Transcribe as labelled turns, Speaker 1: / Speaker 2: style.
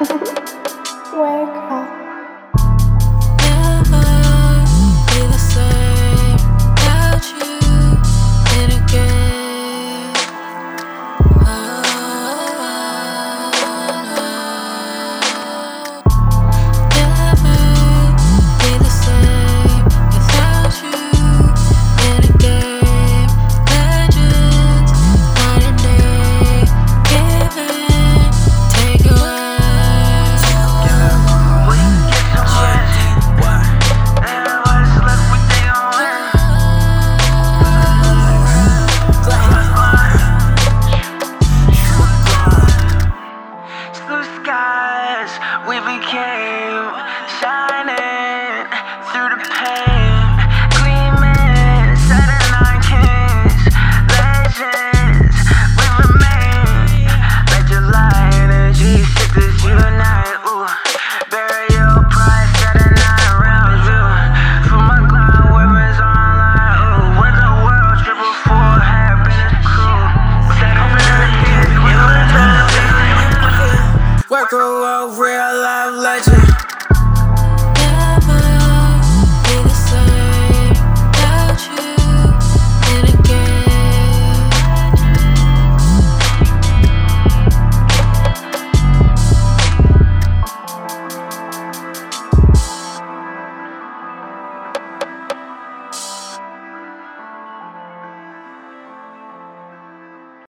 Speaker 1: Wake up.
Speaker 2: We became
Speaker 3: a world, real life legend.